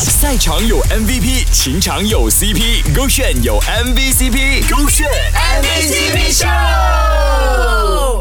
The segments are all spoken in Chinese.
赛场有 MVP，情场有 CP，勾选有 MVCp，勾选 MVCp 秀，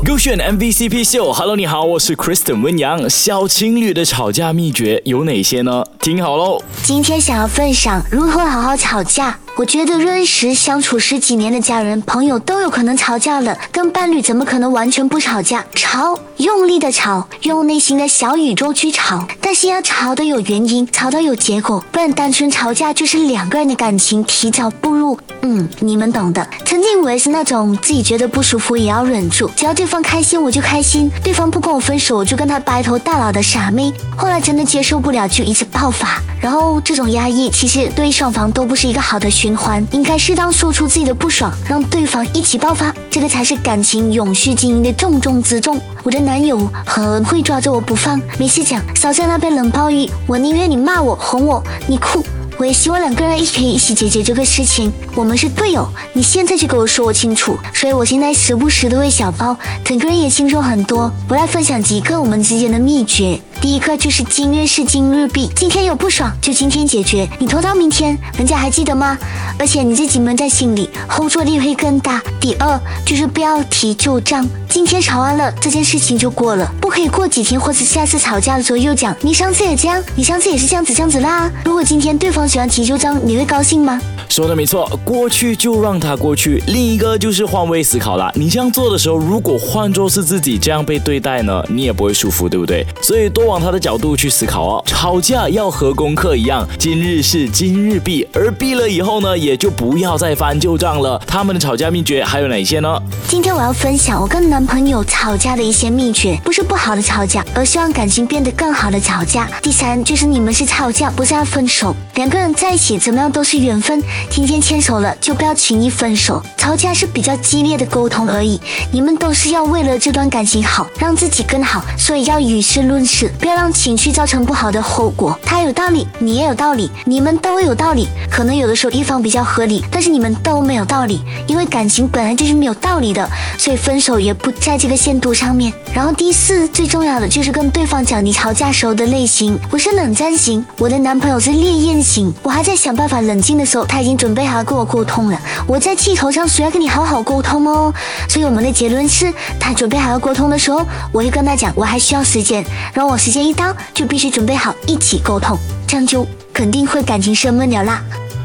勾选 MVCp 秀。Hello，你好，我是 Kristen 温阳。小情侣的吵架秘诀有哪些呢？听好喽。今天想要分享如何好好吵架。我觉得认识相处十几年的家人朋友都有可能吵架了，跟伴侣怎么可能完全不吵架？吵，用力的吵，用内心的小宇宙去吵，但是要吵的有原因，吵的有结果，不然单纯吵架就是两个人的感情提早步入，嗯，你们懂的。曾经我也是那种自己觉得不舒服也要忍住，只要对方开心我就开心，对方不跟我分手我就跟他白头到老的傻妹。后来真的接受不了就一次爆发，然后这种压抑其实对双方都不是一个好的选。循环应该适当说出自己的不爽，让对方一起爆发，这个才是感情永续经营的重中之重。我的男友很会抓着我不放，没事讲，少在那边冷暴力，我宁愿你骂我、哄我，你哭。我也希望两个人一起可以一起解决这个事情。我们是队友，你现在就给我说清楚。所以我现在时不时的喂小包，整个人也轻松很多。我来分享几个我们之间的秘诀。第一个就是今日事今日毕，今天有不爽就今天解决，你拖到明天，人家还记得吗？而且你自己闷在心里，后坐力会更大。第二就是不要提旧账，今天吵完了，这件事情就过了，不可以过几天或者下次吵架的时候又讲，你上次也这样，你上次也是这样子这样子啦。如果今天对方喜欢提旧账，你会高兴吗？说的没错，过去就让它过去。另一个就是换位思考了，你这样做的时候，如果换作是自己这样被对待呢，你也不会舒服，对不对？所以多往他的角度去思考哦。吵架要和功课一样，今日事今日毕，而毕了以后呢，也就不要再翻旧账了。他们的吵架秘诀还有哪些呢？今天我要分享我跟男朋友吵架的一些秘诀，不是不好的吵架，而希望感情变得更好的吵架。第三就是你们是吵架，不是要分手。两个人在一起怎么样都是缘分。今天牵手了，就不要轻易分手。吵架是比较激烈的沟通而已，你们都是要为了这段感情好，让自己更好，所以要以事论事，不要让情绪造成不好的后果。他有道理，你也有道理，你们都有道理。可能有的时候一方比较合理，但是你们都没有道理，因为感情本来就是没有道理的，所以分手也不在这个限度上面。然后第四最重要的就是跟对方讲你吵架时候的类型。我是冷战型，我的男朋友是烈焰型。我还在想办法冷静的时候，他已经准备好跟我沟通了。我在气头上，需要跟你好好沟通哦。所以我们的结论是，他准备好要沟通的时候，我会跟他讲，我还需要时间。然后我时间一到，就必须准备好一起沟通，这样就肯定会感情升温了啦。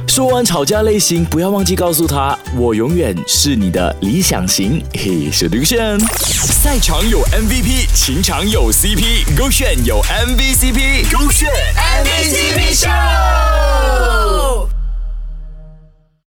说完吵架类型，不要忘记告诉他，我永远是你的理想型。嘿，是刘炫。赛场有 MVP，情场有 CP，勾选有 MVCp，勾选。